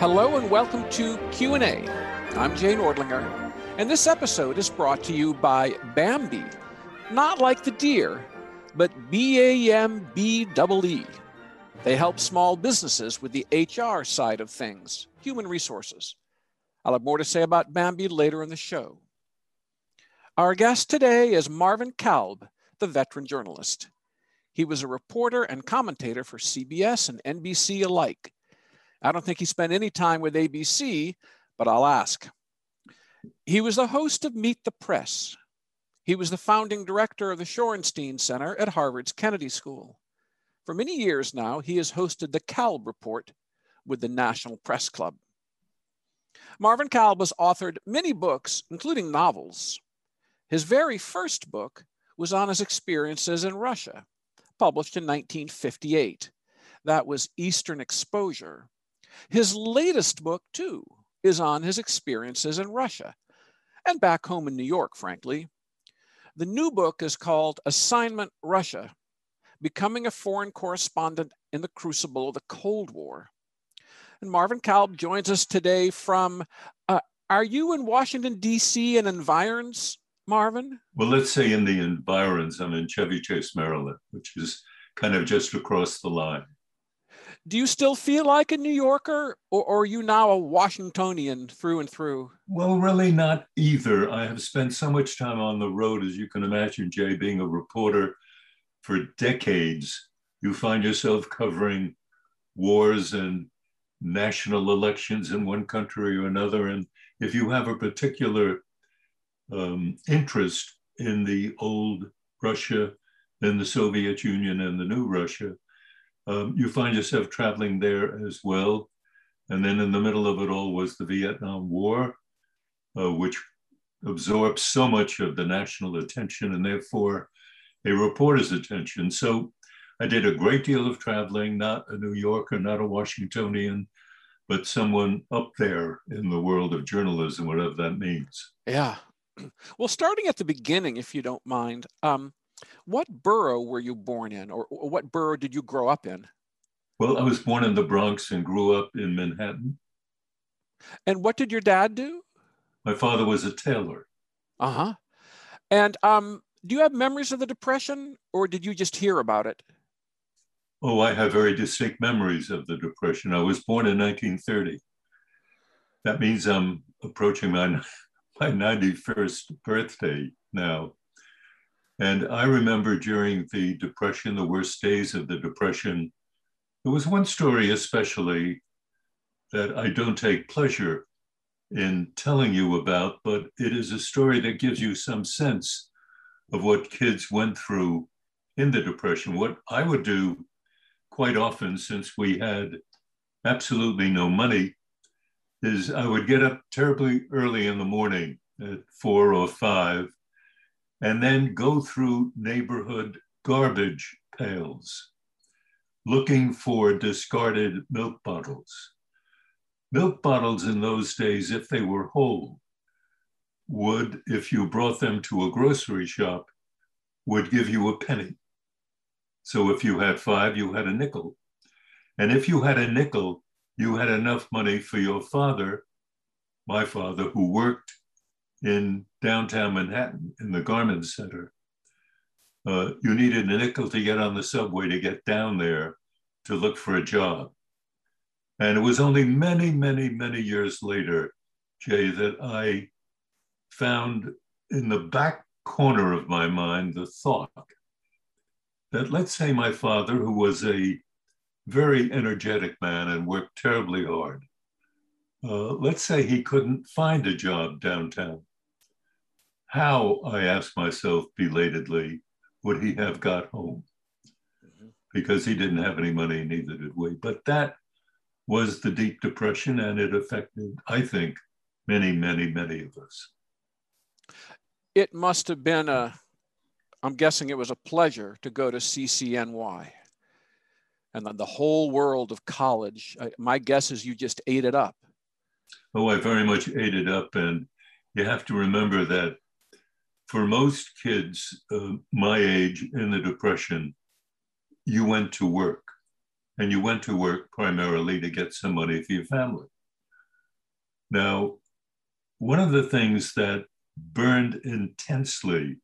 Hello and welcome to Q&A. I'm Jay Nordlinger, and this episode is brought to you by Bambee. Not like the deer, but B-A-M-B-E-E. They help small businesses with the HR side of things, human resources. I'll have more to say about Bambee later in the show. Our guest today is Marvin Kalb, the veteran journalist. He was a reporter and commentator for CBS and NBC alike. I don't think he spent any time with ABC, but I'll ask. He was the host of Meet the Press. He was the founding director of the Shorenstein Center at Harvard's Kennedy School. For many years now, he has hosted the Kalb Report with the National Press Club. Marvin Kalb has authored many books, including novels. His very first book was on his experiences in Russia, published in 1958. That was Eastern Exposure, his latest book, too, is on his experiences in Russia and back home in New York, frankly. The new book is called Assignment Russia Becoming a Foreign Correspondent in the Crucible of the Cold War. And Marvin Kalb joins us today from, uh, are you in Washington, D.C. and environs, Marvin? Well, let's say in the environs. I'm in Chevy Chase, Maryland, which is kind of just across the line do you still feel like a New Yorker, or, or, are you now a Washingtonian through and through? Well, really not either. I have spent so much time on the road, as you can imagine, Jay, being a reporter for decades. You find yourself covering wars and national elections in one country or another. And if you have a particular um, interest in the old Russia, then the Soviet Union and the new Russia, um, you find yourself traveling there as well. And then in the middle of it all was the Vietnam War, uh, which absorbed so much of the national attention and therefore a reporter's attention. So I did a great deal of traveling, not a New Yorker, not a Washingtonian, but someone up there in the world of journalism, whatever that means. Yeah. Well, starting at the beginning, if you don't mind, um, what borough were you born in, or what borough did you grow up in? Well, I was born in the Bronx and grew up in Manhattan. And what did your dad do? My father was a tailor. Uh huh. And um, do you have memories of the Depression, or did you just hear about it? Oh, I have very distinct memories of the Depression. I was born in 1930. That means I'm approaching my, my 91st birthday now. And I remember during the Depression, the worst days of the Depression, there was one story especially that I don't take pleasure in telling you about, but it is a story that gives you some sense of what kids went through in the Depression. What I would do quite often, since we had absolutely no money, is I would get up terribly early in the morning at four or five and then go through neighborhood garbage pails looking for discarded milk bottles. Milk bottles in those days, if they were whole, would, if you brought them to a grocery shop, would give you a penny. So if you had five, you had a nickel. And if you had a nickel, you had enough money for your father, my father, who worked in downtown Manhattan in the Garment Center. Uh, you needed a nickel to get on the subway to get down there to look for a job. And it was only many, many, many years later, Jay, that I found in the back corner of my mind the thought that let's say my father, who was a very energetic man and worked terribly hard, uh, let's say he couldn't find a job downtown. How, I asked myself belatedly, would he have got home? Mm-hmm. Because he didn't have any money, neither did we. But that was the Deep Depression, and it affected, I think, many, many, many of us. It must have been a, I'm guessing it was a pleasure to go to CCNY and the, the whole world of college. My guess is you just ate it up. Oh, I very much ate it up. And you have to remember that for most kids uh, my age in the Depression, you went to work. And you went to work primarily to get some money for your family. Now, one of the things that burned intensely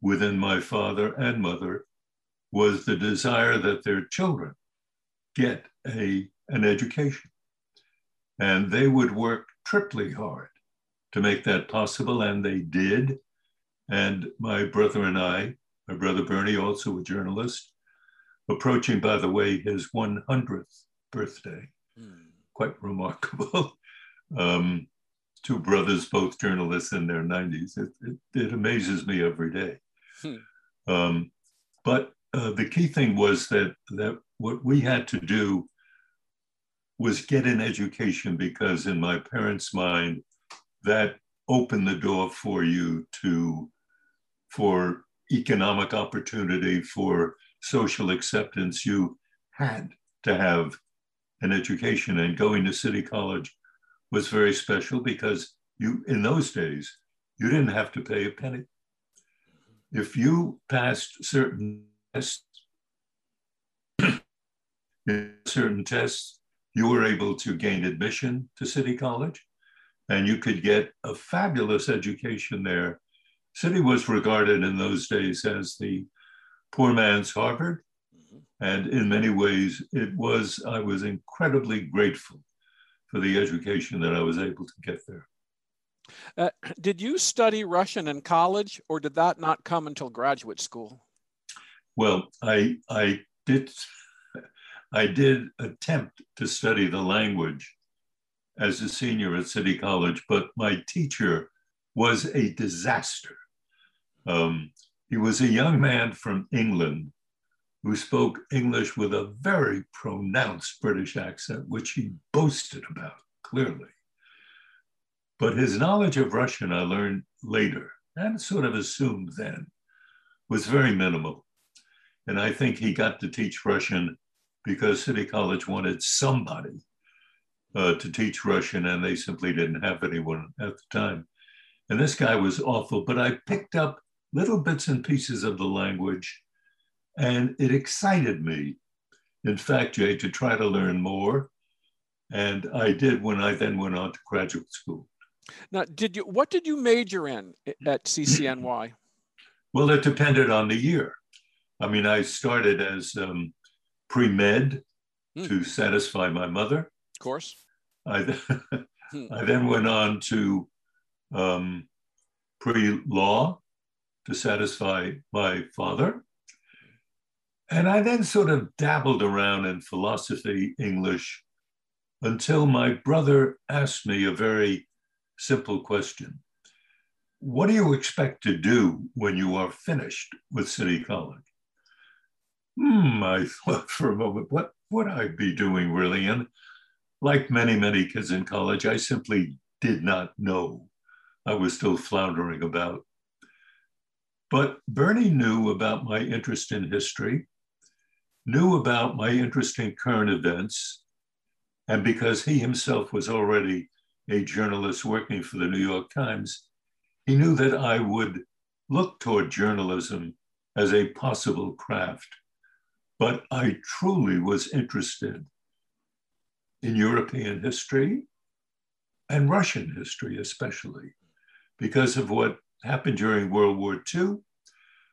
within my father and mother was the desire that their children get a, an education. And they would work triply hard to make that possible, and they did. And my brother and I, my brother Bernie, also a journalist, approaching, by the way, his 100th birthday. Mm. Quite remarkable. um, two brothers, both journalists in their 90s. It, it, it amazes me every day. Hmm. Um, but uh, the key thing was that, that what we had to do was get an education because, in my parents' mind, that opened the door for you to for economic opportunity, for social acceptance. You had to have an education, and going to City College was very special because you, in those days, you didn't have to pay a penny. If you passed certain tests, certain tests, you were able to gain admission to City College and you could get a fabulous education there. City was regarded in those days as the poor man's Harvard. Mm-hmm. And in many ways, it was, I was incredibly grateful for the education that I was able to get there. Uh, did you study Russian in college, or did that not come until graduate school? Well, I I did I did attempt to study the language as a senior at City College, but my teacher was a disaster. Um, he was a young man from England who spoke English with a very pronounced British accent, which he boasted about clearly. But his knowledge of Russian, I learned later and sort of assumed then, was very minimal. And I think he got to teach Russian because City College wanted somebody uh, to teach Russian, and they simply didn't have anyone at the time. And this guy was awful, but I picked up little bits and pieces of the language and it excited me, in fact, Jay, to try to learn more. And I did when I then went on to graduate school. Now, did you what did you major in at CCNY? well, it depended on the year. I mean, I started as um, pre med hmm. to satisfy my mother. Of course. I, hmm. I then went on to um, pre law to satisfy my father. And I then sort of dabbled around in philosophy, English, until my brother asked me a very simple question What do you expect to do when you are finished with City College? Hmm, I thought for a moment, what would I be doing really? And like many, many kids in college, I simply did not know. I was still floundering about. But Bernie knew about my interest in history knew about my interest in current events. And because he himself was already a journalist working for the New York Times, he knew that I would look toward journalism as a possible craft. But I truly was interested in European history and Russian history, especially because of what happened during World War II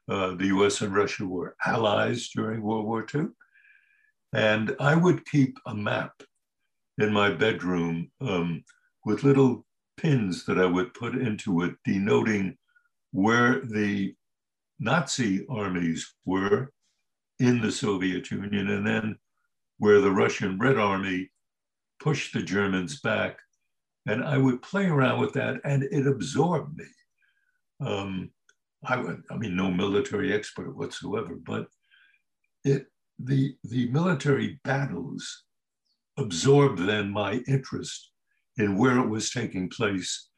uh, the US and Russia were allies during World War II. And I would keep a map in my bedroom um, with little pins that I would put into it, denoting where the Nazi armies were in the Soviet Union, and then where the Russian Red Army pushed the Germans back. And I would play around with that, and it absorbed me. Um, I would, I mean, no military expert whatsoever, but it the the military battles absorbed then my interest in where it was taking place,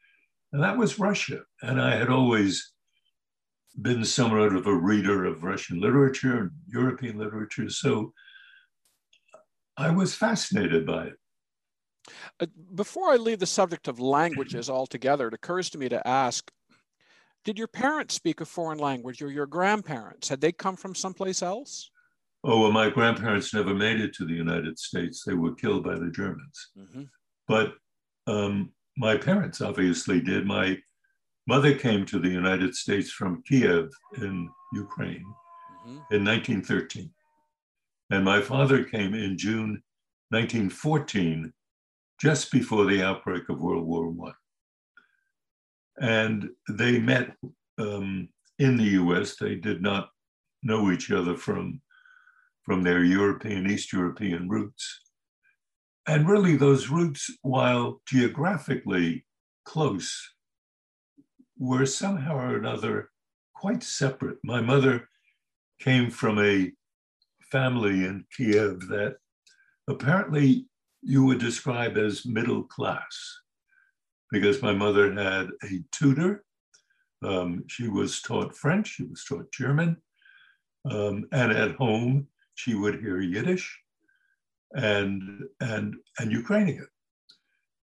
and that was Russia. And I had always been somewhat of a reader of Russian literature and European literature, so I was fascinated by it. Uh, before I leave the subject of languages altogether, it occurs to me to ask Did your parents speak a foreign language or your grandparents? Had they come from someplace else? Oh, well, my grandparents never made it to the United States. They were killed by the Germans. Mm-hmm. But um, my parents obviously did. My mother came to the United States from Kiev in Ukraine mm-hmm. in 1913. And my father came in June 1914, just before the outbreak of World War I. And they met um, in the US. They did not know each other from, from their European, East European roots. And really, those roots, while geographically close, were somehow or another quite separate. My mother came from a family in Kiev that apparently you would describe as middle class because my mother had a tutor. Um, she was taught French, she was taught German, um, and at home she would hear Yiddish and, and, and Ukrainian.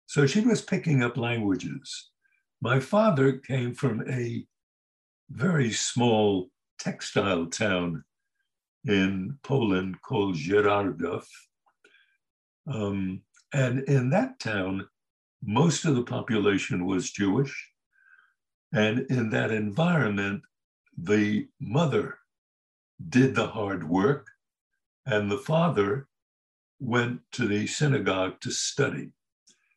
So she was picking up languages. My father came from a very small textile town in Poland called Żyrardów. Um, and in that town, most of the population was Jewish. And in that environment, the mother did the hard work, and the father went to the synagogue to study.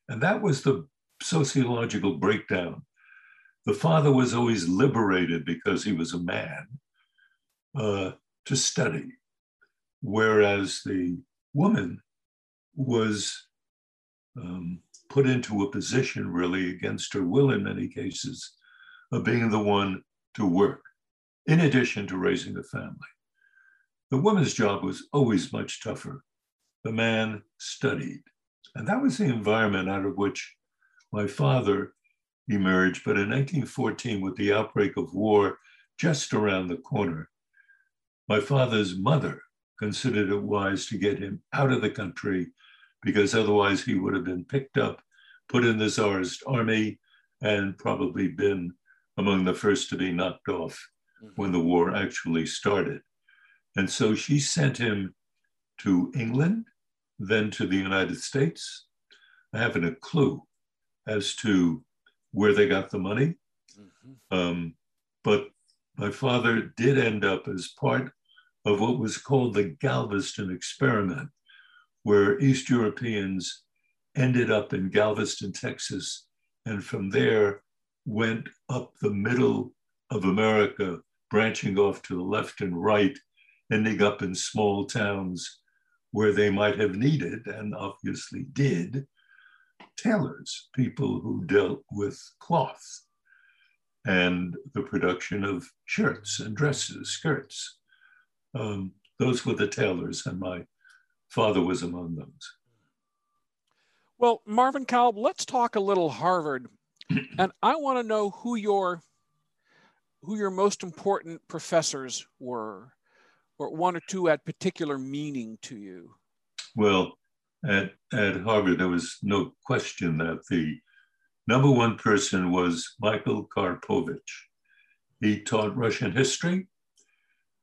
And that was the sociological breakdown. The father was always liberated because he was a man uh, to study, whereas the woman was um, put into a position, really against her will in many cases, of being the one to work, in addition to raising a family. The woman's job was always much tougher. The man studied. And that was the environment out of which my father emerged. But in 1914, with the outbreak of war just around the corner, my father's mother considered it wise to get him out of the country because otherwise he would have been picked up, put in the Tsarist army, and probably been among the first to be knocked off mm-hmm. when the war actually started. And so she sent him to England, then to the United States. I haven't a clue as to where they got the money. Mm-hmm. Um, but my father did end up as part of what was called the Galveston experiment, where East Europeans ended up in Galveston, Texas, and from there went up the middle of America, branching off to the left and right, ending up in small towns where they might have needed, and obviously did, tailors, people who dealt with cloth and the production of shirts and dresses, skirts. Um, those were the tailors, and my father was among those. Well, Marvin Kalb, let's talk a little Harvard. and I want to know who your who your most important professors were, or one or two at particular meaning to you. Well, at, at Harvard, there was no question that the number one person was Michael Karpovich. He taught Russian history.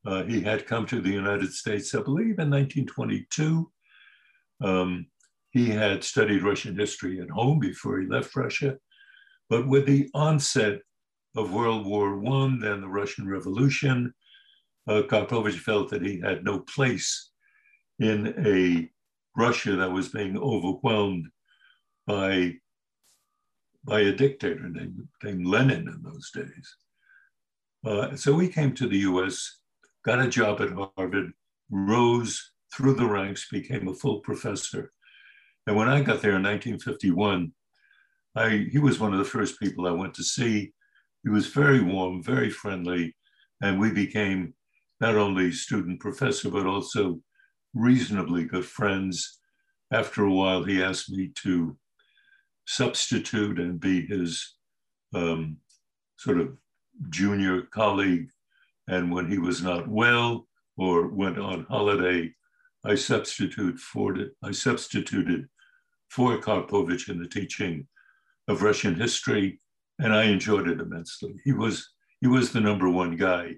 Uh, he had come to the United States, I believe, in 1922. Um, he had studied Russian history at home before he left Russia. But with the onset of World War I, then the Russian Revolution, uh, Karpovich felt that he had no place in a Russia that was being overwhelmed by, by a dictator named, named Lenin in those days. Uh, so he came to the US, got a job at Harvard, rose through the ranks, became a full professor. And when I got there in 1951, I, he was one of the first people I went to see. He was very warm, very friendly, and we became not only student professor, but also reasonably good friends. After a while, he asked me to substitute and be his um, sort of junior colleague. And when he was not well or went on holiday, I substitute for I substituted for Karpovich in the teaching of Russian history, and I enjoyed it immensely. He was he was the number one guy.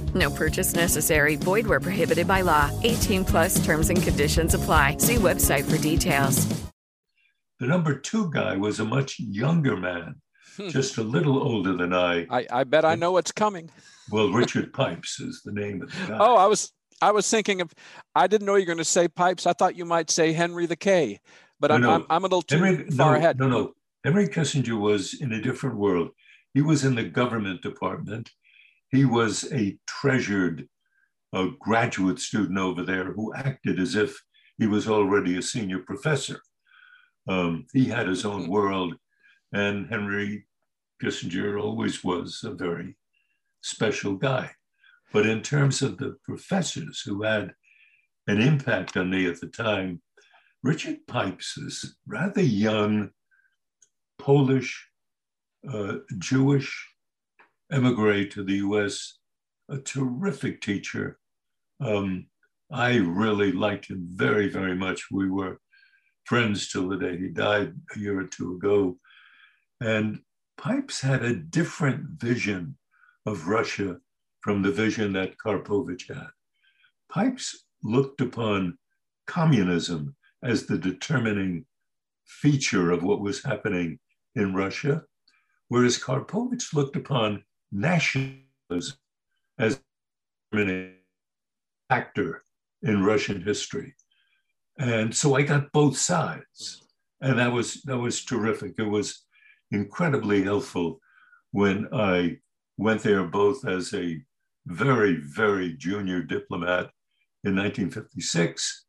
No purchase necessary. Void where prohibited by law. 18 plus terms and conditions apply. See website for details. The number two guy was a much younger man, hmm. just a little older than I. I, I bet I know what's coming. Well, Richard Pipes is the name of the guy. Oh, I was I was thinking of I didn't know you were going to say Pipes. I thought you might say Henry the K, but No, I'm, no. I'm I'm a little too Henry, far no, ahead. No, no. Henry Kissinger was in a different world. He was in the government department. He was a treasured uh, graduate student over there who acted as if he was already a senior professor. Um, he had his own world, and Henry Kissinger always was a very special guy. But in terms of the professors who had an impact on me at the time, Richard Pipes is rather young, Polish, uh, Jewish emigre to the US, a terrific teacher. Um, I really liked him very, very much. We were friends till the day he died a year or two ago. And Pipes had a different vision of Russia from the vision that Karpovich had. Pipes looked upon communism as the determining feature of what was happening in Russia, whereas Karpovich looked upon nationalism as a factor in Russian history. And so I got both sides. And that was that was terrific. It was incredibly helpful when I went there both as a very, very junior diplomat in 1956,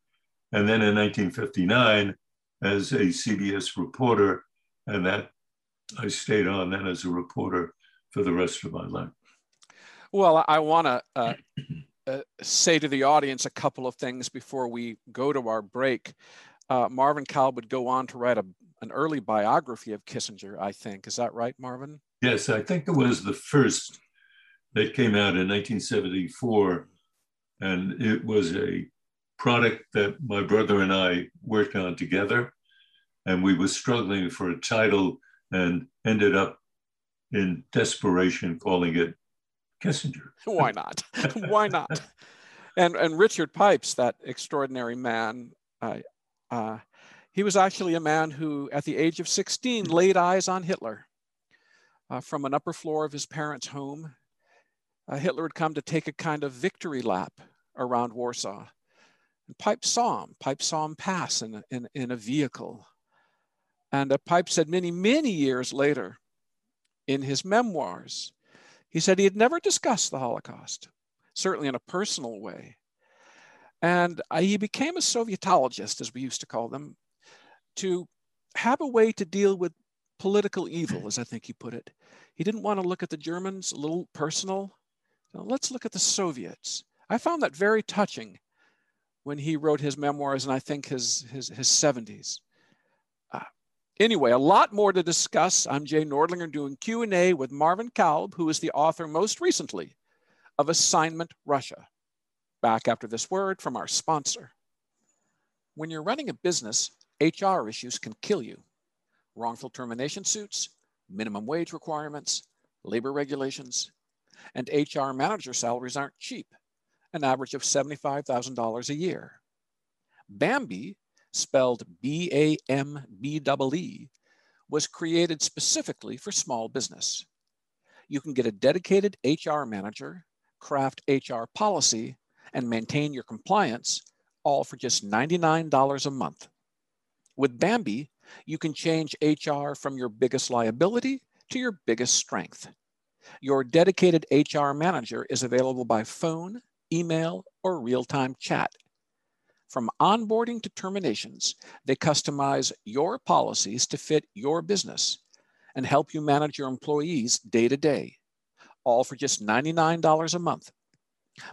and then in 1959 as a CBS reporter, and that I stayed on then as a reporter for the rest of my life. Well, I want to uh, uh, say to the audience a couple of things before we go to our break. Uh, Marvin Kalb would go on to write a, an early biography of Kissinger, I think. Is that right, Marvin? Yes, I think it was the first that came out in 1974. And it was a product that my brother and I worked on together. And we were struggling for a title and ended up in desperation calling it Kissinger. Why not? Why not? And and Richard Pipes, that extraordinary man, uh, uh, he was actually a man who, at the age of 16, laid eyes on Hitler. uh, from an upper floor of his parents' home. Uh, Hitler had come to take a kind of victory lap around Warsaw. And Pipe saw him. Pipe saw him pass in in, in a vehicle. And uh, Pipe said many, many years later in his memoirs, he said he had never discussed the Holocaust, certainly in a personal way. And uh, he became a Sovietologist, as we used to call them, to have a way to deal with political evil, as I think he put it. He didn't want to look at the Germans a little personal. let's look at the Soviets. I found that very touching when he wrote his memoirs, and I think his his, his 70s. Anyway, a lot more to discuss. I'm Jay Nordlinger doing Q&A with Marvin Kalb, who is the author most recently of Assignment Russia. Back after this word from our sponsor. When you're running a business, HR issues can kill you. Wrongful termination suits, minimum wage requirements, labor regulations, and HR manager salaries aren't cheap, an average of $75,000 a year. Bambee, spelled B A M B E E, was created specifically for small business. You can get a dedicated HR manager, craft HR policy, and maintain your compliance, all for just $99 a month. With Bambee, you can change HR from your biggest liability to your biggest strength. Your dedicated HR manager is available by phone, email, or real time chat. From onboarding to terminations, they customize your policies to fit your business and help you manage your employees day to day, all for just $99 a month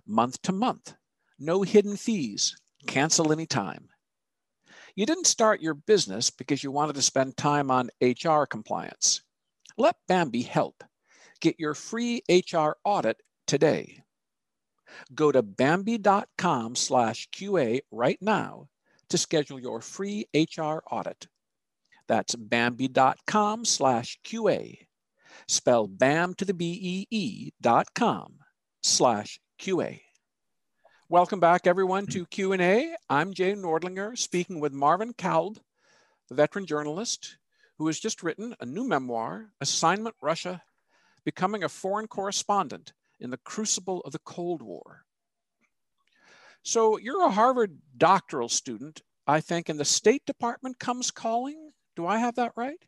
month to month, no hidden fees, cancel anytime. You didn't start your business because you wanted to spend time on HR compliance. Let Bambee help. Get your free HR audit today. Go to Bambee.com slash QA right now to schedule your free HR audit. That's Bambee.com slash QA. Spell BAM to the B-E-E dot com slash QA. Welcome back, everyone, to Q&A. I'm Jay Nordlinger, speaking with Marvin Kalb, the veteran journalist who has just written a new memoir, Assignment Russia, Becoming a Foreign Correspondent in the Crucible of the Cold War. So you're a Harvard doctoral student, I think, and the State Department comes calling. Do I have that right?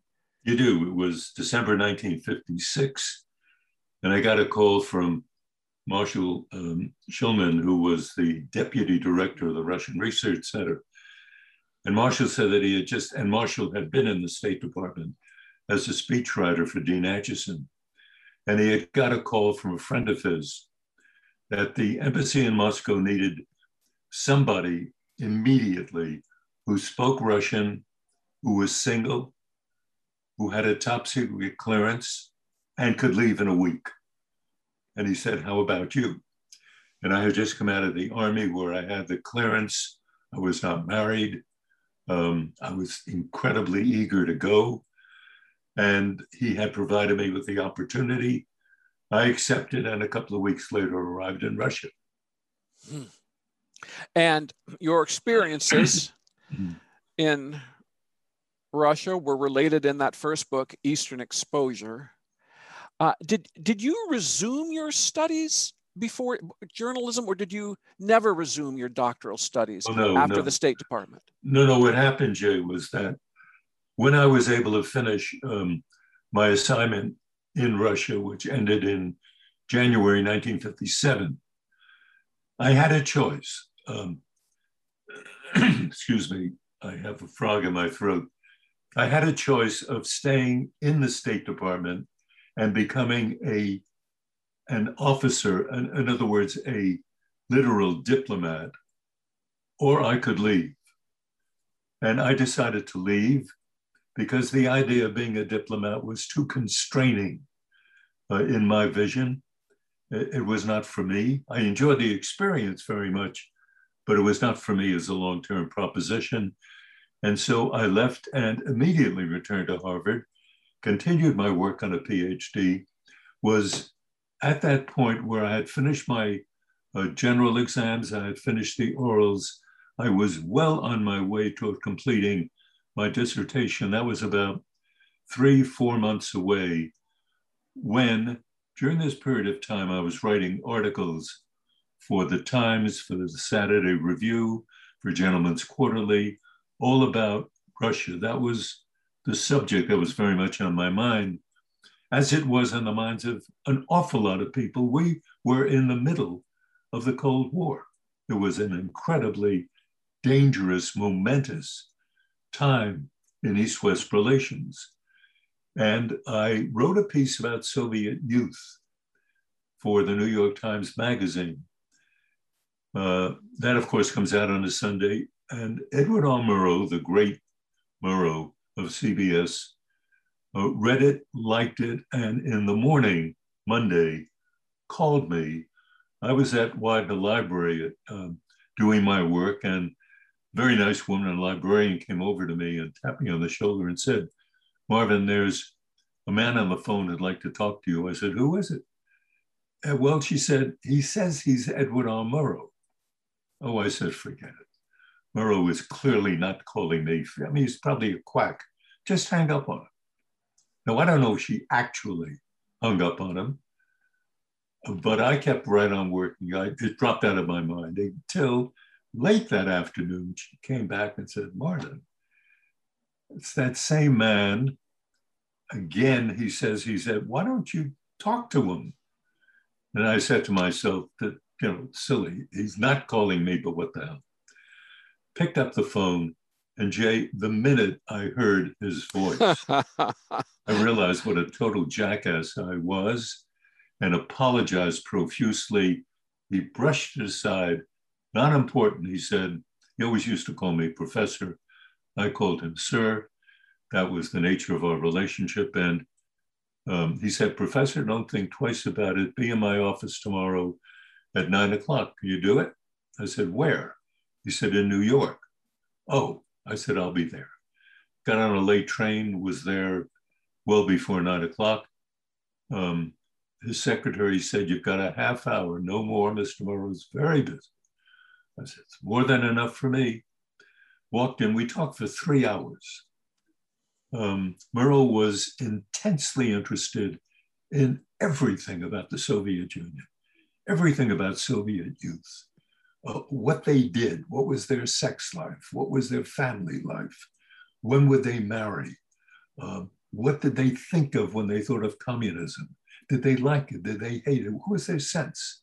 You do. It was December 1956, and I got a call from Marshall um, Shulman, who was the deputy director of the Russian Research Center. And Marshall said that he had just, and Marshall had been in the State Department as a speechwriter for Dean Acheson. And he had got a call from a friend of his that the embassy in Moscow needed somebody immediately who spoke Russian, who was single, who had a top secret clearance, and could leave in a week. And he said, How about you? And I had just come out of the army where I had the clearance. I was not married. Um, I was incredibly eager to go. And he had provided me with the opportunity. I accepted, and a couple of weeks later arrived in Russia. Hmm. And your experiences hmm. in Russia were related in that first book, Eastern Exposure. Uh, did did you resume your studies before journalism, or did you never resume your doctoral studies oh, no, after no. the State Department? No, no. What happened, Jay, was that when I was able to finish um, my assignment in Russia, which ended in January 1957, I had a choice. Um, excuse me, I have a frog in my throat. I had a choice of staying in the State Department and becoming a an officer, in, in other words, a literal diplomat, or I could leave. And I decided to leave because the idea of being a diplomat was too constraining uh, in my vision. It, it, was not for me. I enjoyed the experience very much, but it was not for me as a long term proposition. And so I left and immediately returned to Harvard continued my work on a PhD, was at that point where I had finished my uh, general exams, I had finished the orals, I was well on my way toward completing my dissertation. That was about three, four months away when during this period of time I was writing articles for the Times, for the Saturday Review, for Gentleman's Quarterly, all about Russia. That was the subject that was very much on my mind, as it was on the minds of an awful lot of people. We were in the middle of the Cold War. It was an incredibly dangerous, momentous time in East West relations. And I wrote a piece about Soviet youth for the New York Times Magazine. Uh, that, of course, comes out on a Sunday. And Edward R. Murrow, the great Murrow of CBS, uh, read it, liked it, and in the morning, Monday, called me. I was at Widener Library uh, doing my work, and very nice woman, a librarian, came over to me and tapped me on the shoulder and said, Marvin, there's a man on the phone who'd like to talk to you. I said, Who is it? And well, she said, He says he's Edward R. Murrow. Oh, I said, Forget it. Murrow is clearly not calling me. I mean, he's probably a quack. Just hang up on him. Now, I don't know if she actually hung up on him, but I kept right on working. I, it dropped out of my mind until late that afternoon. She came back and said, Martin, it's that same man again, he says, he said, why don't you talk to him? And I said to myself that, you know, silly, he's not calling me, but what the hell? Picked up the phone, and Jay, the minute I heard his voice, I realized what a total jackass I was and apologized profusely. He brushed it aside. Not important, he said. He always used to call me professor. I called him sir. That was the nature of our relationship. And um, he said, Professor, don't think twice about it. Be in my office tomorrow at nine o'clock. Can you do it? I said, Where? He said, In New York. Oh, I said, I'll be there. Got on a late train, was there well before nine o'clock. Um, his secretary said, You've got a half hour, no more. Mr. Murrow's very busy. I said, It's more than enough for me. Walked in, we talked for three hours um, was intensely interested in everything about the Soviet Union, everything about Soviet youth, uh, what they did, what was their sex life, what was their family life, when would they marry, uh, what did they think of when they thought of communism? Did they like it? Did they hate it? What was their sense?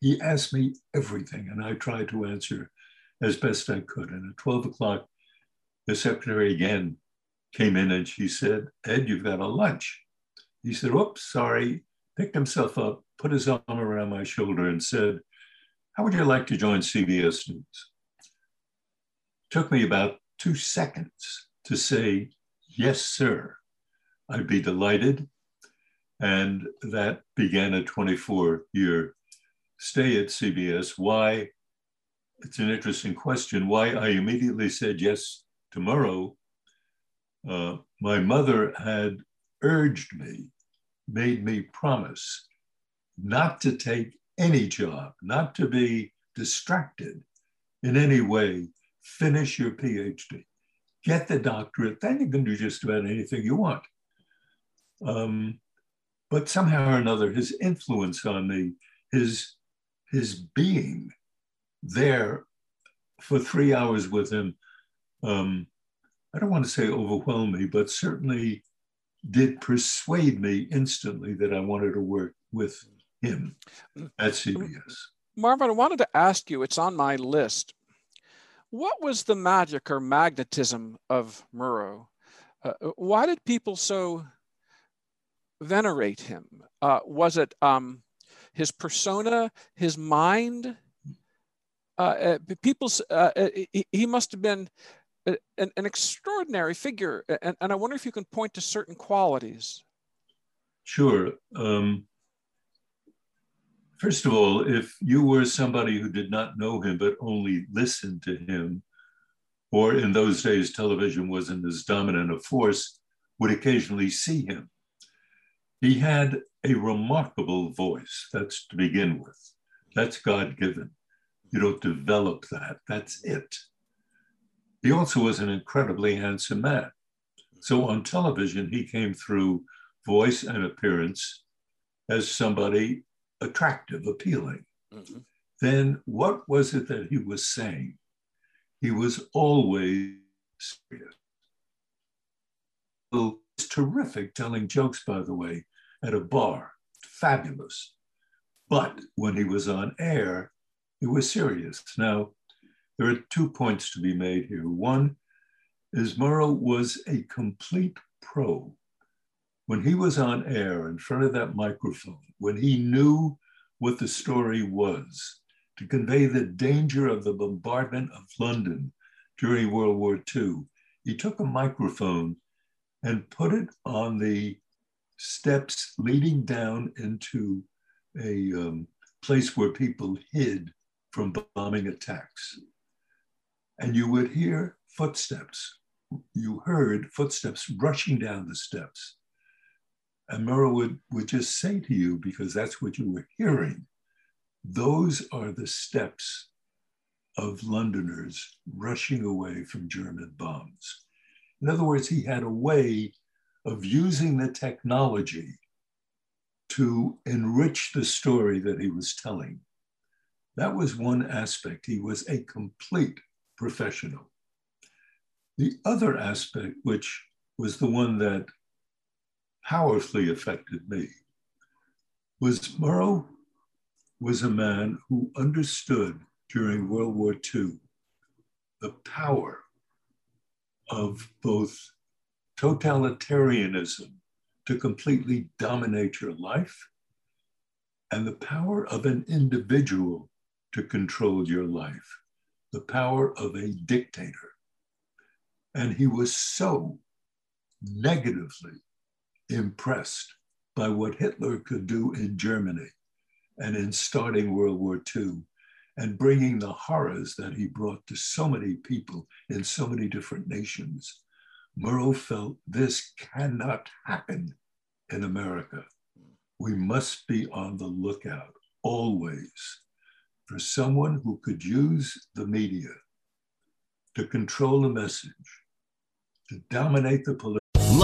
He asked me everything, and I tried to answer as best I could. And at 12 o'clock, the secretary again came in and she said, Ed, you've got a lunch. He said, Oops, sorry. Picked himself up, put his arm around my shoulder, and said, How would you like to join CBS News? Took me about two seconds to say, Yes, sir. I'd be delighted. And that began a 24 year stay at CBS. Why? It's an interesting question. Why I immediately said yes tomorrow uh, my mother had urged me, made me promise not to take any job, not to be distracted in any way. Finish your PhD, get the doctorate, then you can do just about anything you want. Um, but somehow or another, his influence on me, his, his being there for three hours with him, um, I don't want to say overwhelm me, but certainly did persuade me instantly that I wanted to work with him at CBS. Marvin, I wanted to ask you, it's on my list. What was the magic or magnetism of Murrow? Uh, why did people so venerate him? Uh, was it um, his persona, his mind? Uh, uh people, uh, he, he must have been an, an extraordinary figure. And, and I wonder if you can point to certain qualities. Sure. Um, first of all, if you were somebody who did not know him but only listened to him, or in those days television wasn't as dominant a force, would occasionally see him. He had a remarkable voice, that's to begin with. That's God given. You don't develop that, that's it. He also was an incredibly handsome man. So on television, he came through voice and appearance as somebody attractive, appealing. Mm-hmm. Then what was it that he was saying? He was always serious. It's terrific telling jokes, by the way, at a bar. Fabulous. But when he was on air, it was serious. Now, there are two points to be made here. One is Murrow was a complete pro. When he was on air in front of that microphone, when he knew what the story was, to convey the danger of the bombardment of London during World War II, he took a microphone and put it on the steps leading down into a um, place where people hid from bombing attacks. And you would hear footsteps. You heard footsteps rushing down the steps. And Murrow would, would just say to you, because that's what you were hearing, those are the steps of Londoners rushing away from German bombs. In other words, he had a way of using the technology to enrich the story that he was telling. That was one aspect. He was a complete professional. The other aspect, which was the one that powerfully affected me, was Murrow was a man who understood during World War II the power of both totalitarianism to completely dominate your life and the power of an individual to control your life, the power of a dictator. And he was so negatively impressed by what Hitler could do in Germany and in starting World War II and bringing the horrors that he brought to so many people in so many different nations. Murrow felt this cannot happen in America. We must be on the lookout always for someone who could use the media to control the message, to dominate the political.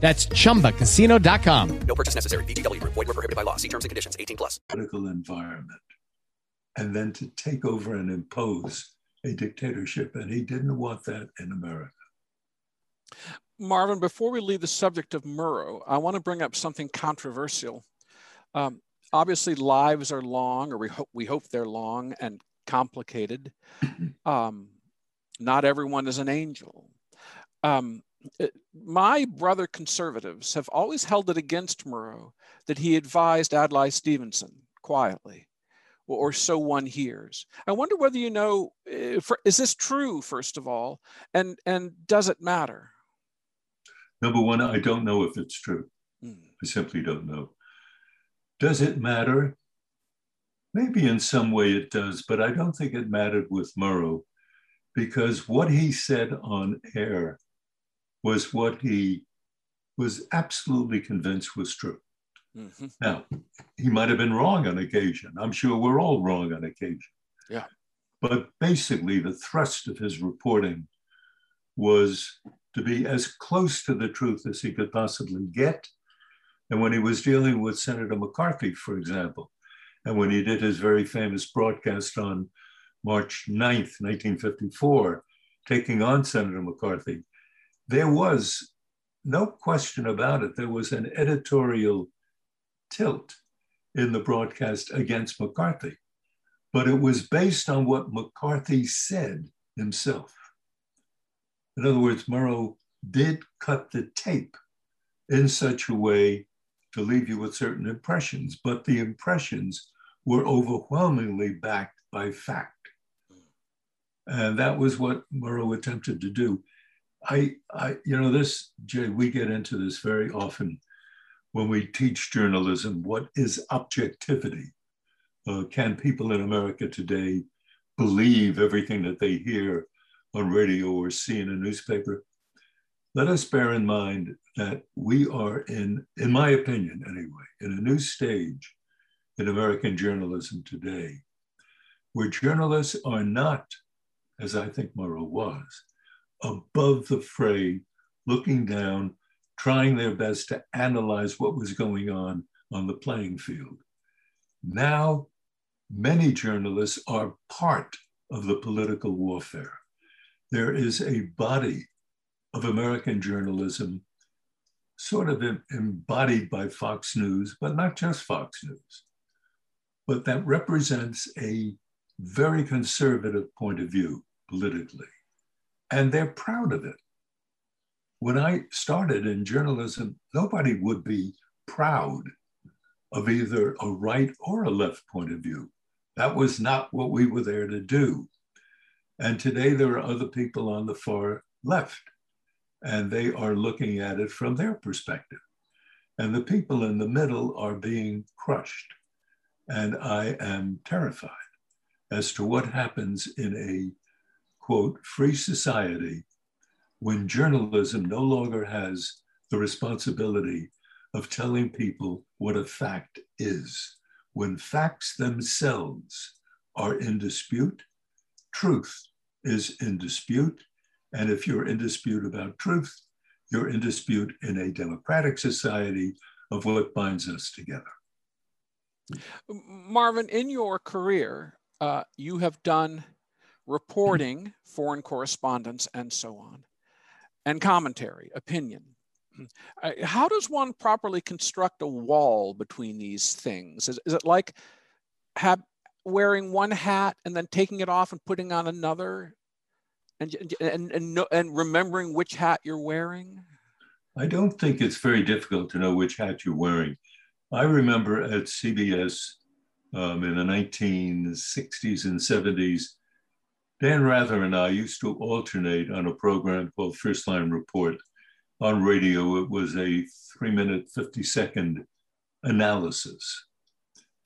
That's chumbacasino.com. No purchase necessary. VGW Group. Void were prohibited by law. See terms and conditions. 18 plus. Political environment, and then to take over and impose a dictatorship, and he didn't want that in America. Marvin, before we leave the subject of Murrow, I want to bring up something controversial. Um, obviously, lives are long, or we hope we hope they're long and complicated. Um, not everyone is an angel. Um, it, my brother conservatives have always held it against Murrow that he advised Adlai Stevenson quietly, or, so one hears. I wonder whether you know, if, is this true, first of all, and, and does it matter? Number one, I don't know if it's true. Mm. I simply don't know. Does it matter? Maybe in some way it does, but I don't think it mattered with Murrow because what he said on air was what he was absolutely convinced was true. Mm-hmm. Now, he might have been wrong on occasion. I'm sure we're all wrong on occasion. Yeah. But basically, the thrust of his reporting was to be as close to the truth as he could possibly get. And when he was dealing with Senator McCarthy, for example, and when he did his very famous broadcast on March 9th, 1954, taking on Senator McCarthy, there was no question about it. There was an editorial tilt in the broadcast against McCarthy. but it was based on what McCarthy said himself. In other words, Murrow did cut the tape in such a way to leave you with certain impressions, but the impressions were overwhelmingly backed by fact. And that was what Murrow attempted to do. I, I, you know, this, Jay, we get into this very often when we teach journalism. What is objectivity? Uh, can people in America today believe everything that they hear on radio or see in a newspaper? Let us bear in mind that we are in, in my opinion anyway, in a new stage in American journalism today, where journalists are not, as I think Murrow was, above the fray, looking down, trying their best to analyze what was going on on the playing field. Now, many journalists are part of the political warfare. There is a body of American journalism sort of embodied by Fox News, but not just Fox News, but that represents a very conservative point of view politically and they're proud of it. When I started in journalism, nobody would be proud of either a right or a left point of view. That was not what we were there to do. And today there are other people on the far left, and they are looking at it from their perspective. And the people in the middle are being crushed. And I am terrified as to what happens in a quote, free society when journalism no longer has the responsibility of telling people what a fact is. When facts themselves are in dispute, truth is in dispute. And if you're in dispute about truth, you're in dispute in a democratic society of what binds us together. Marvin, in your career, uh, you have done reporting, foreign correspondence, and so on, and commentary, opinion. Uh, how does one properly construct a wall between these things? Is, is it like have, wearing one hat and then taking it off and putting on another and, and, and, and remembering which hat you're wearing? I don't think it's very difficult to know which hat you're wearing. I remember at CBS um, in the 1960s and 70s, Dan Rather and I used to alternate on a program called First Line Report. On radio, it was a three minute, 50 second analysis.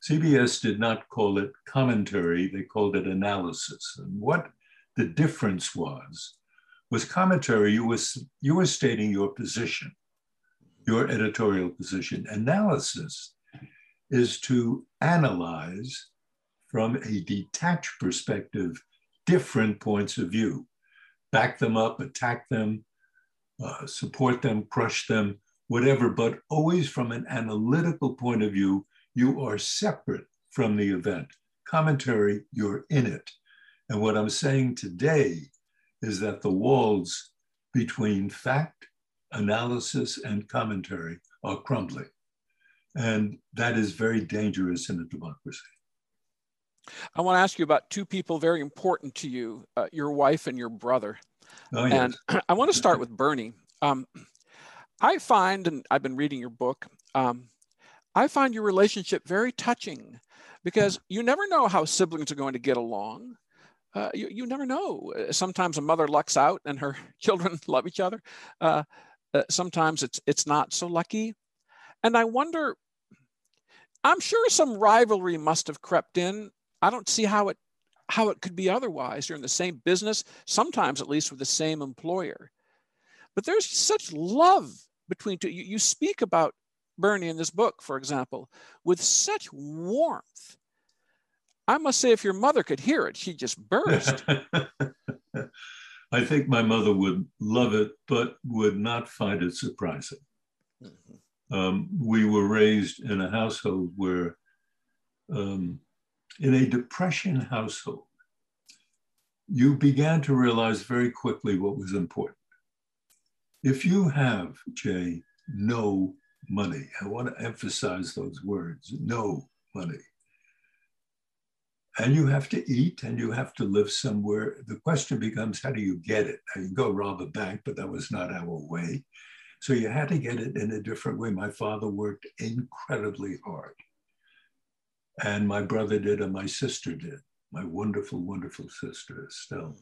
CBS did not call it commentary, they called it analysis. And what the difference was, was commentary, you, was, you were stating your position, your editorial position. Analysis is to analyze from a detached perspective different points of view, back them up, attack them, uh, support them, crush them, whatever, but always from an analytical point of view, you are separate from the event. Commentary, you're in it. And what I'm saying today is that the walls between fact, analysis, and commentary are crumbling. And that is very dangerous in a democracy. I want to ask you about two people very important to you, uh, your wife and your brother. Oh, yes. And I want to start with Bernie. Um, I find, and I've been reading your book, um, I find your relationship very touching because you never know how siblings are going to get along. Uh, you, you never know. Sometimes a mother lucks out and her children love each other. Uh, uh, sometimes it's it's not so lucky. And I wonder, I'm sure some rivalry must have crept in I don't see how it how it could be otherwise. You're in the same business, sometimes at least with the same employer. But there's such love between two. You, you speak about Bernie in this book, for example, with such warmth. I must say, if your mother could hear it, she'd just burst. I think my mother would love it, but would not find it surprising. Mm-hmm. Um, we were raised in a household where um, in a depression household, you began to realize very quickly what was important. If you have, Jay, no money, I want to emphasize those words no money. and you have to eat and you have to live somewhere. The question becomes, how do you get it? Now, you go rob a bank, but that was not our way. So you had to get it in a different way. My father worked incredibly hard. And my brother did, and my sister did, my wonderful, wonderful sister, Estelle.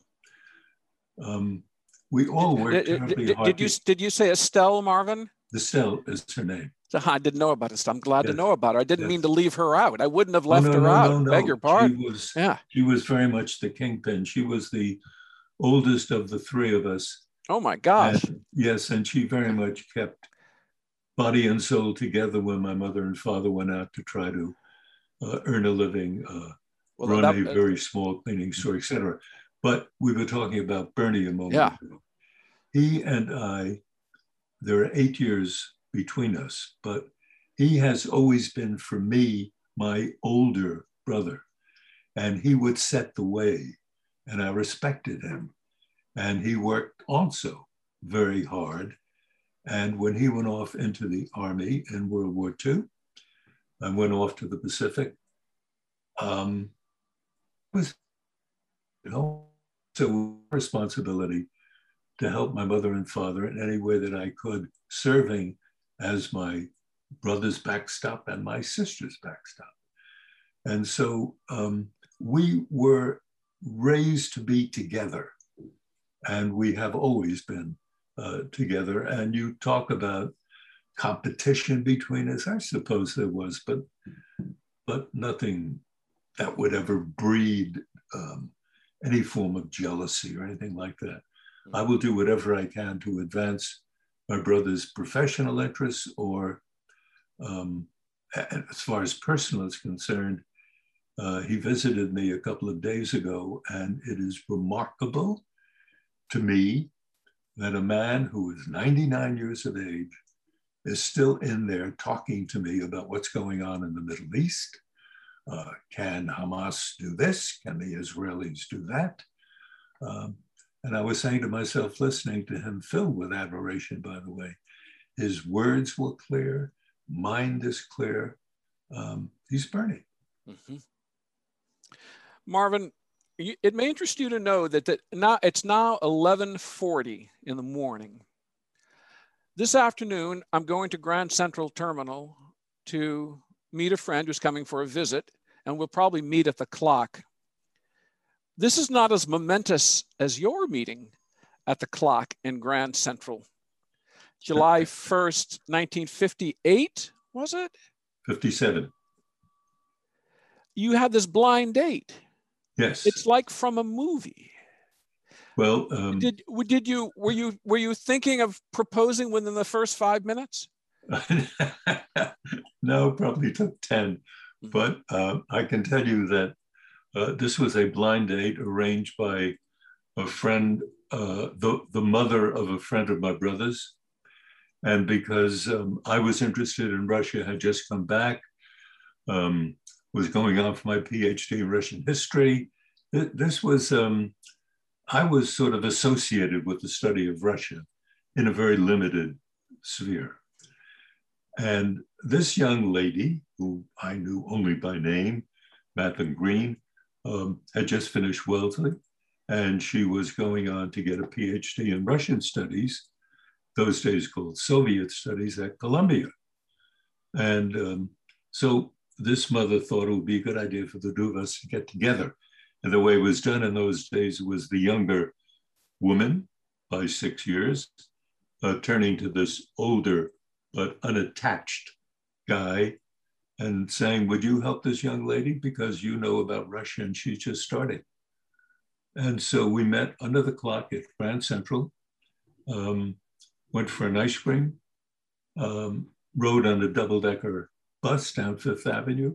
Um, we all worked Did, terribly did, hard. did you did you say Estelle Marvin? Estelle is her name. I didn't know about Estelle. I'm glad to know about her. I didn't Yes. mean to leave her out. I wouldn't have left no, her no, out. no, no. Beg your pardon. She was, yeah. she was very much the kingpin. She was the oldest of the three of us. Oh my gosh. And- yes, and she very much kept body and soul together when my mother and father went out to try to uh, earn a living, uh, Well, run that- a very small cleaning store, etc. But we were talking about Bernie a moment Yeah. ago. He and I, there are eight years between us, but he has always been for me my older brother, and he would set the way, and I respected him. And he worked also very hard. And when he went off into the army in World War II and went off to the Pacific, um, was you know, so responsibility to help my mother and father in any way that I could, serving as my brother's backstop and my sister's backstop. And so um, we were raised to be together, and we have always been uh, together. And you talk about competition between us. I suppose there was, but but nothing that would ever breed um, any form of jealousy or anything like that. I will do whatever I can to advance my brother's professional interests or um, as far as personal is concerned, uh, he visited me a couple of days ago, and it is remarkable to me that a man who is 99 years of age is still in there talking to me about what's going on in the Middle East. Uh, can Hamas do this? Can the Israelis do that? Um, and I was saying to myself, listening to him, filled with admiration, by the way, his words were clear, mind is clear. Um, he's burning. Mhm. Marvin, it may interest you to know that, that now it's now 11:40 in the morning. This afternoon, I'm going to Grand Central Terminal to meet a friend who's coming for a visit, and we'll probably meet at the clock. This is not as momentous as your meeting at the clock in Grand Central. July 1st, 1958, was it? 57. You had this blind date. Yes. It's like from a movie. Well, um, Did did you were you were you thinking of proposing within the first five minutes? no, probably took 10. Mm-hmm. But uh, I can tell you that uh, this was a blind date arranged by a friend, uh, the, the mother of a friend of my brother's. And because um, I was interested in Russia, had just come back, um, was going on for my PhD in Russian history. This was, um, I was sort of associated with the study of Russia in a very limited sphere. And this young lady, who I knew only by name, Madeline Green, um, had just finished Wellesley, and she was going on to get a PhD in Russian studies, those days called Soviet studies at Columbia. And um, so this mother thought it would be a good idea for the two of us to get together. And the way it was done in those days was the younger woman by six years, uh, turning to this older but unattached guy and saying, Would you help this young lady? Because you know about Russia and she's just starting. And so we met under the clock at Grand Central, um, went for an ice cream, um, rode on a double decker bus down Fifth Avenue,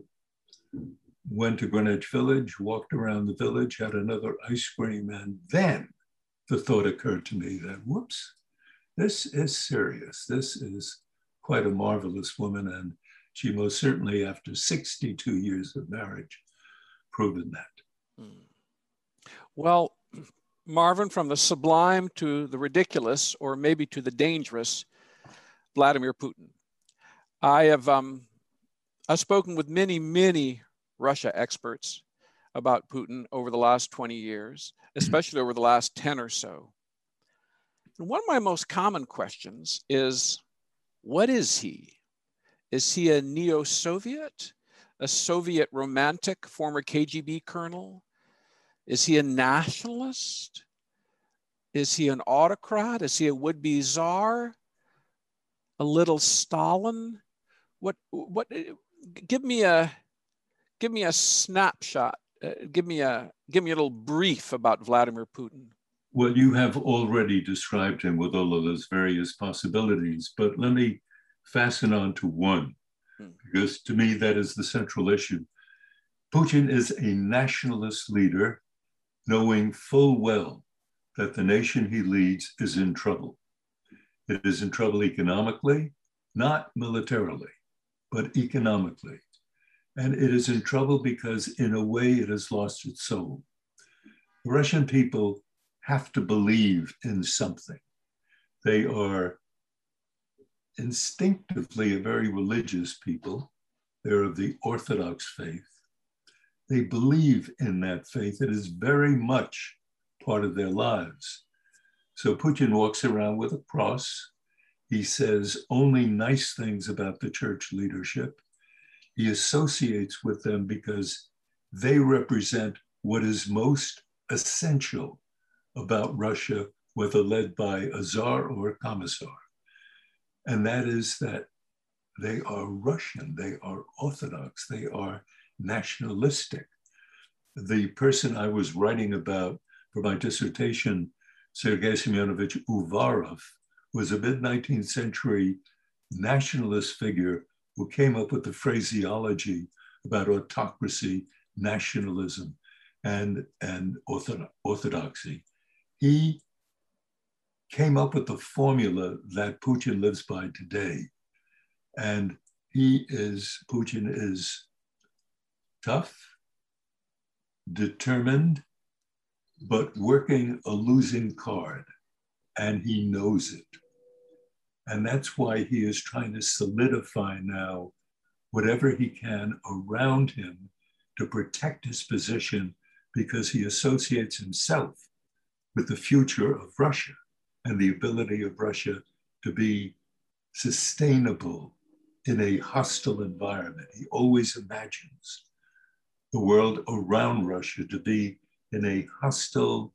went to Greenwich Village, walked around the village, had another ice cream, and then the thought occurred to me that, whoops, this is serious. This is quite a marvelous woman. And she most certainly, after 62 years of marriage, proven that. Well, Marvin, from the sublime to the ridiculous, or maybe to the dangerous, Vladimir Putin. I have um, I've spoken with many, many Russia experts. about Putin over the last 20 years, hmm. especially over the last 10 or so. And one of my most common questions is what is he? Is he a neo Soviet, a Soviet romantic, former KGB colonel? Is he a nationalist? Is he an autocrat? Is he a would be czar? A little Stalin? What, what, give me a, give me a snapshot. Uh, give me a, give me a little brief about Vladimir Putin. Well, you have already described him with all of those various possibilities, but let me fasten on to one, hmm. because to me that is the central issue. Putin is a nationalist leader, knowing full well that the nation he leads is in trouble. It is in trouble economically, not militarily, but economically. And it is in trouble because, in a way, it has lost its soul. The Russian people have to believe in something. They are instinctively a very religious people. They're of the Orthodox faith. They believe in that faith. It is very much part of their lives. So Putin walks around with a cross. He says only nice things about the church leadership. He associates with them because they represent what is most essential about Russia, whether led by a czar or a commissar. And that is that they are Russian, they are Orthodox, they are nationalistic. The person I was writing about for my dissertation, Sergei Semyonovich Uvarov, was a mid 19th century nationalist figure who came up with the phraseology about autocracy, nationalism, and, and orthodoxy he came up with the formula that Putin lives by today. And he is, Putin is tough, determined, but working a losing card. And he knows it. And that's why he is trying to solidify now whatever he can around him to protect his position because he associates himself with the future of Russia and the ability of Russia to be sustainable in a hostile environment. He always imagines the world around Russia to be in a hostile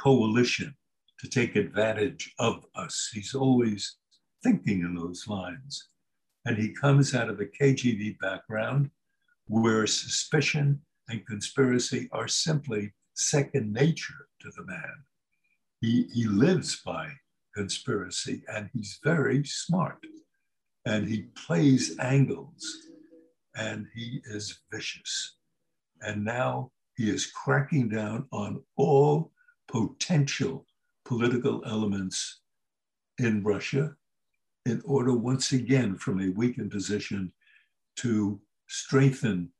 coalition to take advantage of us. He's always thinking in those lines. And he comes out of a KGB background where suspicion and conspiracy are simply second nature to the man. He, he lives by conspiracy and he's very smart and he plays angles and he is vicious. And now he is cracking down on all potential political elements in Russia in order once again from a weakened position to strengthen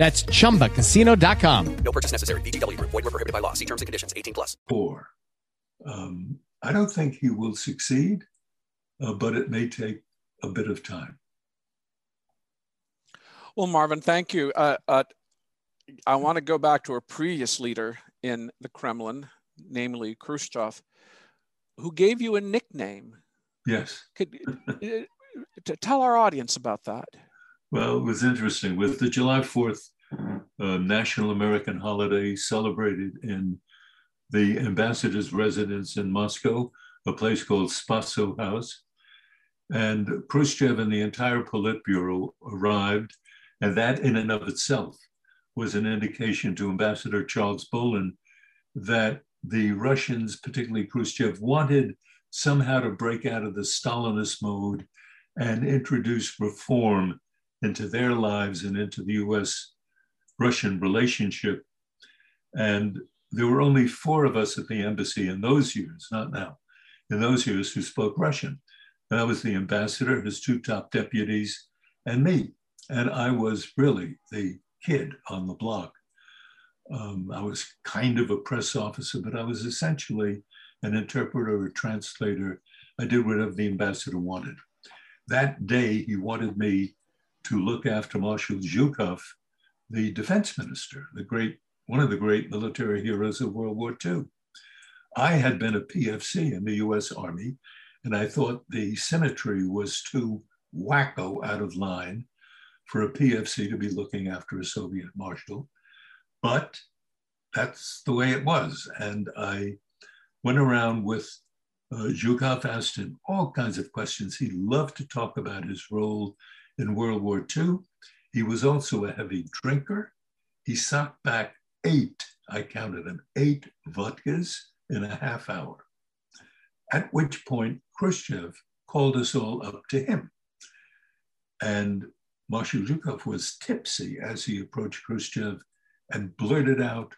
That's ChumbaCasino.com. No purchase necessary. VGW. Void were prohibited by law. See terms and conditions. 18 plus. Four. Um, I don't think he will succeed, uh, but it may take a bit of time. Well, Marvin, thank you. Uh, uh, I want to go back to a previous leader in the Kremlin, namely Khrushchev, who gave you a nickname. Yes. Could uh, tell our audience about that? Well, it was interesting. With the July 4th uh, National American holiday celebrated in the ambassador's residence in Moscow, a place called Spaso House. And Khrushchev and the entire Politburo arrived, and that in and of itself was an indication to Ambassador Charles Bohlen that the Russians, particularly Khrushchev, wanted somehow to break out of the Stalinist mode and introduce reform into their lives and into the US Russian relationship. And there were only four of us at the embassy in those years, not now, in those years who spoke Russian. That was the ambassador, his two top deputies, and me. And I was really the kid on the block. Um, I was kind of a press officer, but I was essentially an interpreter or translator. I did whatever the ambassador wanted. That day, he wanted me to look after Marshal Zhukov, the defense minister, the great, one of the great military heroes of World War II. I had been a PFC in the US Army, and I thought the symmetry was too wacko out of line for a PFC to be looking after a Soviet marshal. But that's the way it was. And I went around with uh, Zhukov, asked him all kinds of questions. He loved to talk about his role in World War II. He was also a heavy drinker. He sucked back eight, I counted them, eight vodkas in a half hour. At which point, Khrushchev called us all up to him. And Marshal Zhukov was tipsy as he approached Khrushchev and blurted out,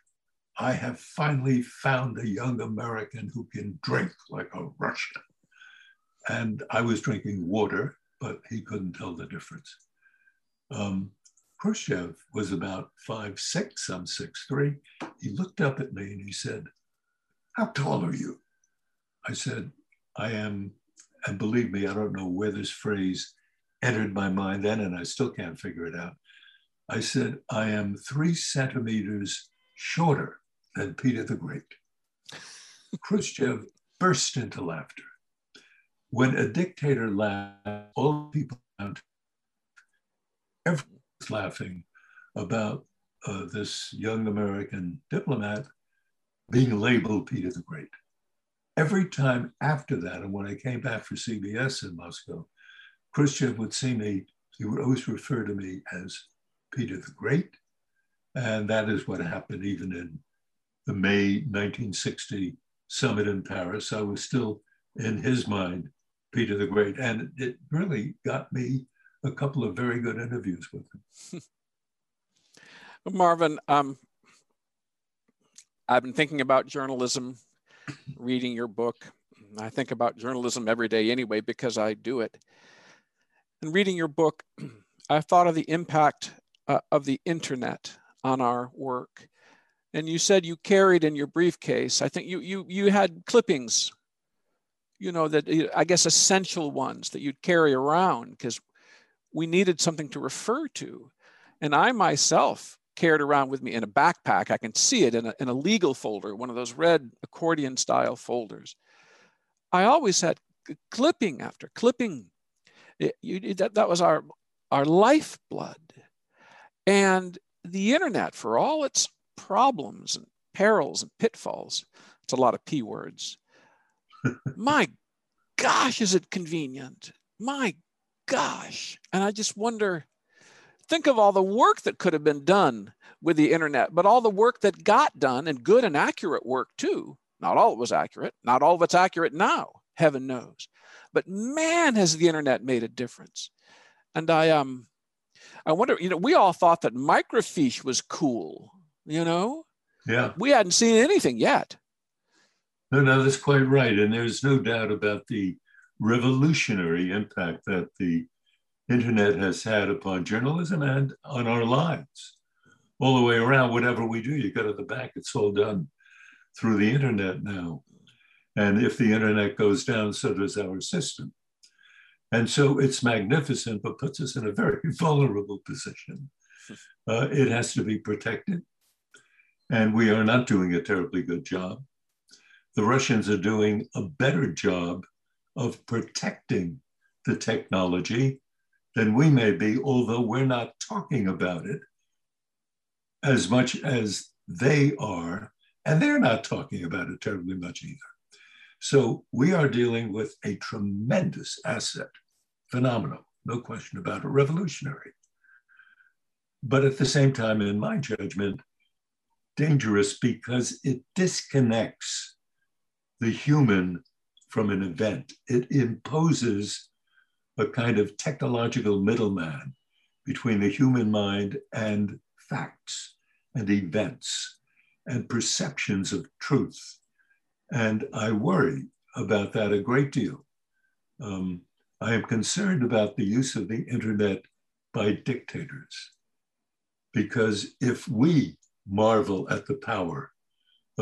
I have finally found a young American who can drink like a Russian. And I was drinking water, but he couldn't tell the difference. Um, Khrushchev was about five six. I'm six three. He looked up at me and he said, "How tall are you?" I said, "I am." And believe me, I don't know where this phrase entered my mind then, and I still can't figure it out. I said, "I am three centimeters shorter than Peter the Great." Khrushchev burst into laughter. When a dictator laughs, all people around everyone's laughing about uh, this young American diplomat being labeled Peter the Great. Every time after that, and when I came back for CBS in Moscow, Khrushchev would see me, he would always refer to me as Peter the Great. And that is what happened even in the May 1960 summit in Paris. I was still, in his mind, Peter the Great. And it really got me a couple of very good interviews with him. Marvin, um, I've been thinking about journalism, reading your book. I think about journalism every day anyway because I do it. And reading your book, I thought of the impact uh, of the internet on our work. And you said you carried in your briefcase, I think you, you, you had clippings you know, that I guess essential ones that you'd carry around because we needed something to refer to. And I myself carried around with me in a backpack. I can see it in a, in a legal folder, one of those red accordion style folders. I always had clipping after clipping. It, you, that, that was our, our lifeblood. And the internet, for all its problems and perils and pitfalls, it's a lot of P words, my gosh, is it convenient? My gosh. And I just wonder think of all the work that could have been done with the internet, but all the work that got done and good and accurate work too. Not all of it was accurate, not all of it's accurate now, heaven knows. But man, has the internet made a difference. And I um I wonder, you know, we all thought that microfiche was cool, you know? Yeah. We hadn't seen anything yet. No, no, that's quite right. And there's no doubt about the revolutionary impact that the internet has had upon journalism and on our lives. All the way around, whatever we do, you go to the bank, it's all done through the internet now. And if the internet goes down, so does our system. And so it's magnificent, but puts us in a very vulnerable position. Uh, it has to be protected. And we are not doing a terribly good job the Russians are doing a better job of protecting the technology than we may be, although we're not talking about it as much as they are, and they're not talking about it terribly much either. So we are dealing with a tremendous asset, phenomenal, no question about it, revolutionary. But at the same time, in my judgment, dangerous because it disconnects the human from an event. It imposes a kind of technological middleman between the human mind and facts and events. and perceptions of truth. And I worry about that a great deal. Um, I am concerned about the use of the internet by dictators. Because if we marvel at the power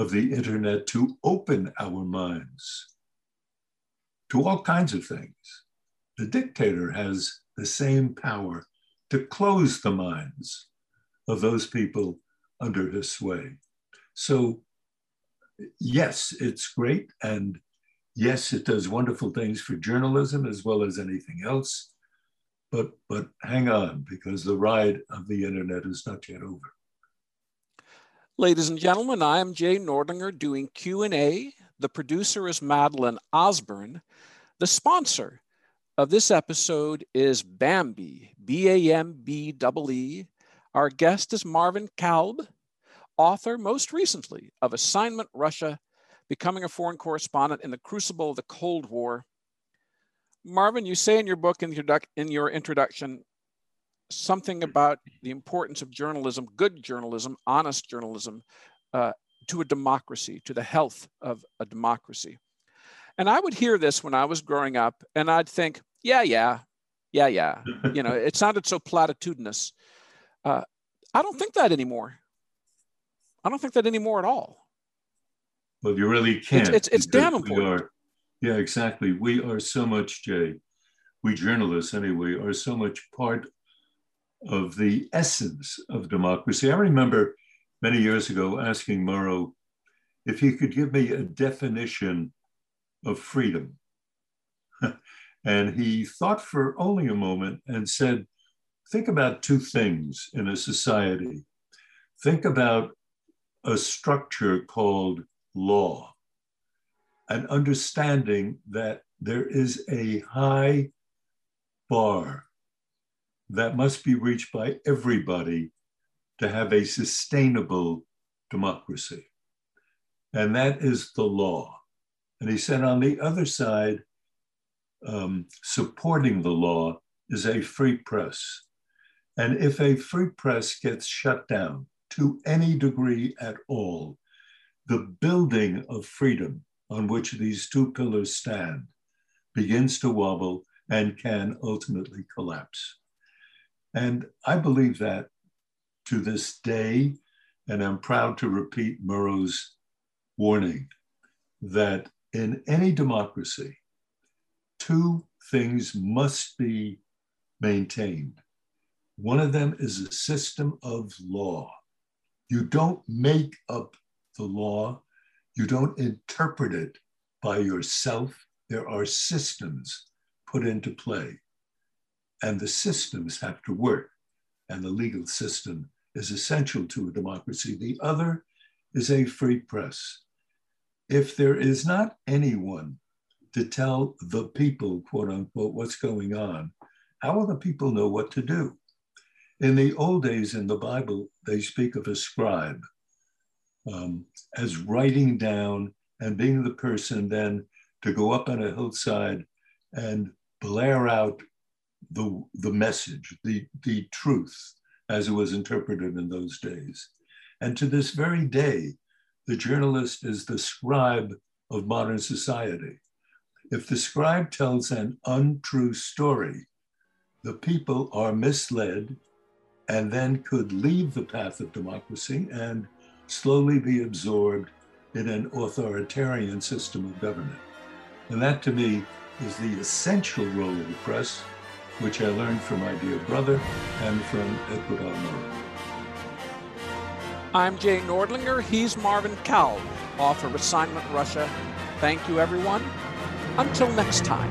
of the internet to open our minds to all kinds of things, the dictator has the same power to close the minds of those people under his sway. So, yes, it's great. And yes, it does wonderful things for journalism as well as anything else. But, but hang on, because the ride of the internet is not yet over. Ladies and gentlemen, I am Jay Nordlinger doing Q&A. The producer is Madeline Osborne. The sponsor of this episode is Bambee, B-A-M-B-E-E. Our guest is Marvin Kalb, author most recently of Assignment Russia, Becoming a Foreign Correspondent in the Crucible of the Cold War. Marvin, you say in your book, in your introduction, something about the importance of journalism, good journalism, honest journalism, uh, to a democracy, to the health of a democracy. And I would hear this when I was growing up, and I'd think, yeah, yeah, yeah, yeah. you know, it sounded so platitudinous. Uh, I don't think that anymore. I don't think that anymore at all. Well, you really can't. It's, it's, it's damn important. Are, yeah, exactly. We are so much, Jay, we journalists anyway, are so much part of the essence of democracy. I remember many years ago asking Murrow if he could give me a definition of freedom. and he thought for only a moment and said, Think about two things in a society. Think about a structure called law, an understanding that there is a high bar that must be reached by everybody to have a sustainable democracy. And that is the law. And he said, on the other side, um, supporting the law is a free press. And if a free press gets shut down to any degree at all, the building of freedom on which these two pillars stand begins to wobble and can ultimately collapse. And I believe that to this day, and I'm proud to repeat Murrow's warning that in any democracy, two things must be maintained. One of them is a system of law. You don't make up the law, you don't interpret it by yourself. There are systems put into play and the systems have to work. And the legal system is essential to a democracy. The other is a free press. If there is not anyone to tell the people, quote unquote, what's going on, how will the people know what to do? In the old days in the Bible, they speak of a scribe um, as writing down and being the person then to go up on a hillside and blare out the, the message, the, the truth as it was interpreted in those days. And to this very day, the journalist is the scribe of modern society. If the scribe tells an untrue story, the people are misled and then could leave the path of democracy and slowly be absorbed in an authoritarian system of government. And that to me is the essential role of the press which I learned from my dear brother and from Edward R. Murrow. I'm Jay Nordlinger. He's Marvin Kalb, author of Assignment Russia. Thank you, everyone. Until next time.